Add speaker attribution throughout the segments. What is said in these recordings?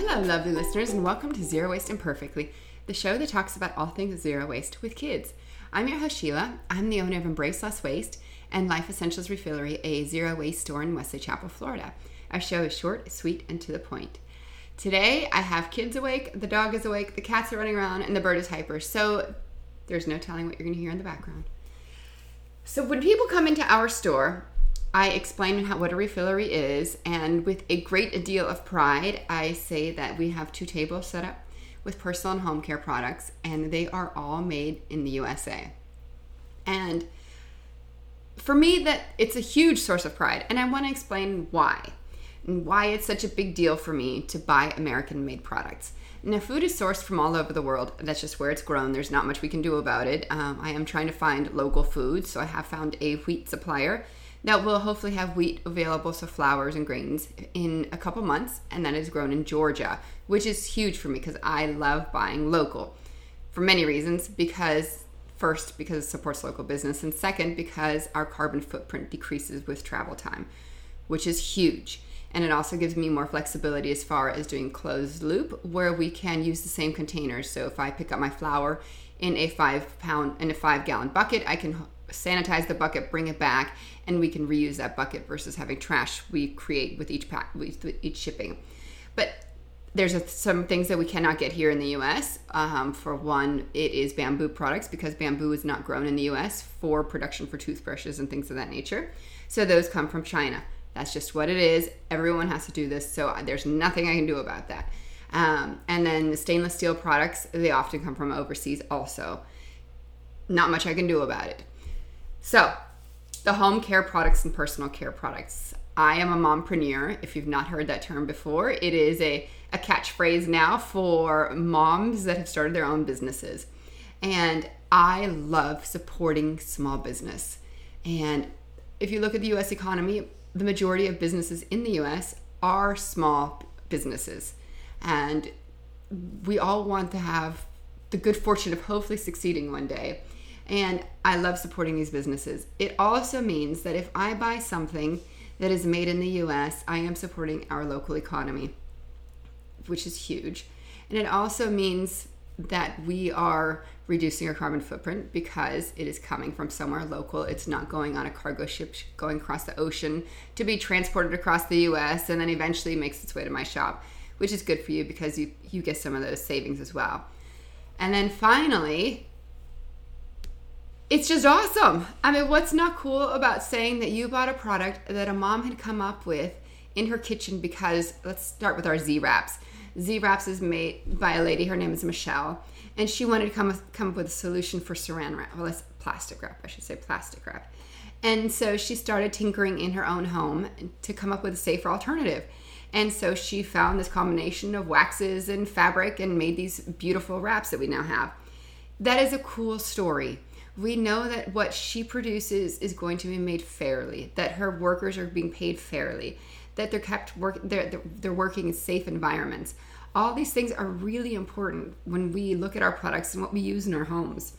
Speaker 1: Hello, lovely listeners, and welcome to Zero Waste Imperfectly, the show that talks about all things zero waste with kids. I'm your host, Sheila. I'm the owner of Embrace Less Waste and Life Essentials Refillery, a zero waste store in Wesley Chapel, Florida. Our show is short, sweet, and to the point. Today, I have kids awake, the dog is awake, the cats are running around, and the bird is hyper, so there's no telling what you're going to hear in the background. So, when people come into our store, I explain how, what a refillery is, and with a great deal of pride, I say that we have two tables set up with personal and home care products, and they are all made in the USA. And for me, that it's a huge source of pride, and I want to explain why and why it's such a big deal for me to buy American-made products. Now, food is sourced from all over the world. That's just where it's grown. There's not much we can do about it. Um, I am trying to find local food, so I have found a wheat supplier that will hopefully have wheat available, so flours and grains, in a couple months, and that is grown in Georgia, which is huge for me because I love buying local for many reasons. Because first, because it supports local business, and second, because our carbon footprint decreases with travel time, which is huge. And it also gives me more flexibility as far as doing closed loop, where we can use the same containers. So if I pick up my flour in a five pound in a five gallon bucket, I can sanitize the bucket, bring it back, and we can reuse that bucket versus having trash we create with each pack with each shipping. But there's a, some things that we cannot get here in the U.S. Um, for one, it is bamboo products because bamboo is not grown in the U.S. for production for toothbrushes and things of that nature. So those come from China. That's just what it is. Everyone has to do this, so there's nothing I can do about that. Um, and then the stainless steel products, they often come from overseas also. Not much I can do about it. So, the home care products and personal care products. I am a mompreneur. If you've not heard that term before, it is a, a catchphrase now for moms that have started their own businesses. And I love supporting small business. And if you look at the US economy, the majority of businesses in the US are small businesses. And we all want to have the good fortune of hopefully succeeding one day. And I love supporting these businesses. It also means that if I buy something that is made in the US, I am supporting our local economy, which is huge. And it also means that we are reducing our carbon footprint because it is coming from somewhere local. It's not going on a cargo ship going across the ocean to be transported across the US and then eventually makes its way to my shop, which is good for you because you, you get some of those savings as well. And then finally, it's just awesome. I mean, what's not cool about saying that you bought a product that a mom had come up with in her kitchen because let's start with our Z wraps. Z wraps is made by a lady. Her name is Michelle, and she wanted to come with, come up with a solution for Saran wrap. Well, it's plastic wrap. I should say plastic wrap. And so she started tinkering in her own home to come up with a safer alternative. And so she found this combination of waxes and fabric and made these beautiful wraps that we now have. That is a cool story we know that what she produces is going to be made fairly that her workers are being paid fairly that they're kept work they're, they're working in safe environments. All these things are really important when we look at our products and what we use in our homes.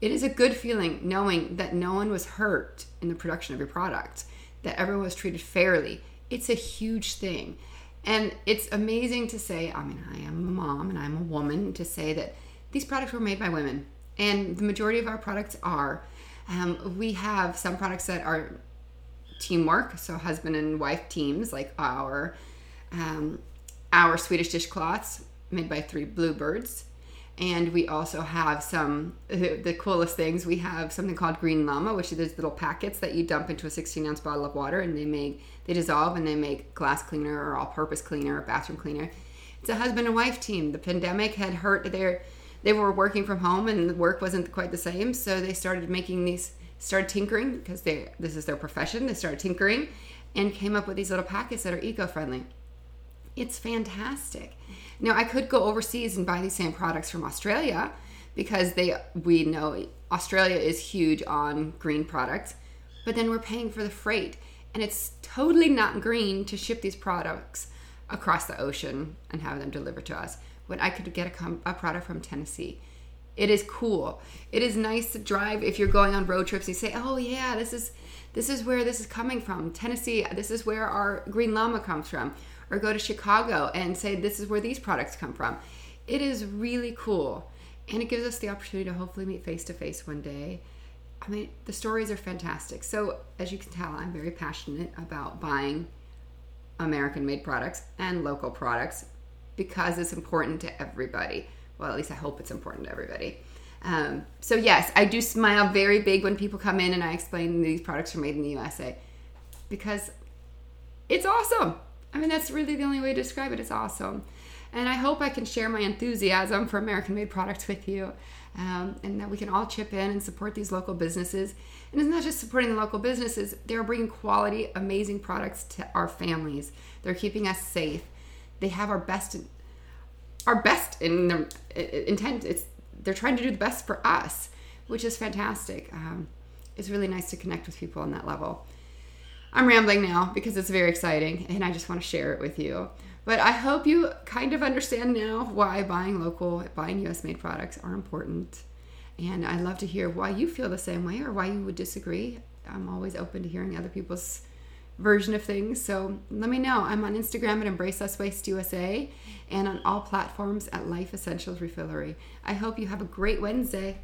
Speaker 1: It is a good feeling knowing that no one was hurt in the production of your product that everyone was treated fairly. It's a huge thing. And it's amazing to say i mean i am a mom and i'm a woman to say that these products were made by women and the majority of our products are. Um, we have some products that are teamwork, so husband and wife teams, like our um, our Swedish dishcloths made by Three Bluebirds. And we also have some the coolest things. We have something called Green Llama, which are those little packets that you dump into a 16 ounce bottle of water, and they make they dissolve and they make glass cleaner or all purpose cleaner or bathroom cleaner. It's a husband and wife team. The pandemic had hurt their they were working from home and the work wasn't quite the same. So they started making these, started tinkering because they this is their profession. They started tinkering and came up with these little packets that are eco-friendly. It's fantastic. Now I could go overseas and buy these same products from Australia because they we know Australia is huge on green products, but then we're paying for the freight and it's totally not green to ship these products across the ocean and have them delivered to us when I could get a, com- a product from Tennessee. It is cool. It is nice to drive if you're going on road trips. You say, "Oh yeah, this is this is where this is coming from, Tennessee. This is where our green llama comes from." or go to Chicago and say, this is where these products come from. It is really cool. And it gives us the opportunity to hopefully meet face to face one day. I mean, the stories are fantastic. So, as you can tell, I'm very passionate about buying American made products and local products because it's important to everybody. Well, at least I hope it's important to everybody. Um, so, yes, I do smile very big when people come in and I explain these products are made in the USA because it's awesome. I mean, that's really the only way to describe it. It's awesome. And I hope I can share my enthusiasm for American made products with you um, and that we can all chip in and support these local businesses. And it's not just supporting the local businesses, they're bringing quality, amazing products to our families. They're keeping us safe. They have our best, our best in their intent. It's they're trying to do the best for us, which is fantastic. Um, it's really nice to connect with people on that level. I'm rambling now because it's very exciting and I just want to share it with you. But I hope you kind of understand now why buying local, buying US made products are important. And I'd love to hear why you feel the same way or why you would disagree. I'm always open to hearing other people's version of things. So let me know. I'm on Instagram at Embrace Less Waste USA and on all platforms at Life Essentials Refillery. I hope you have a great Wednesday.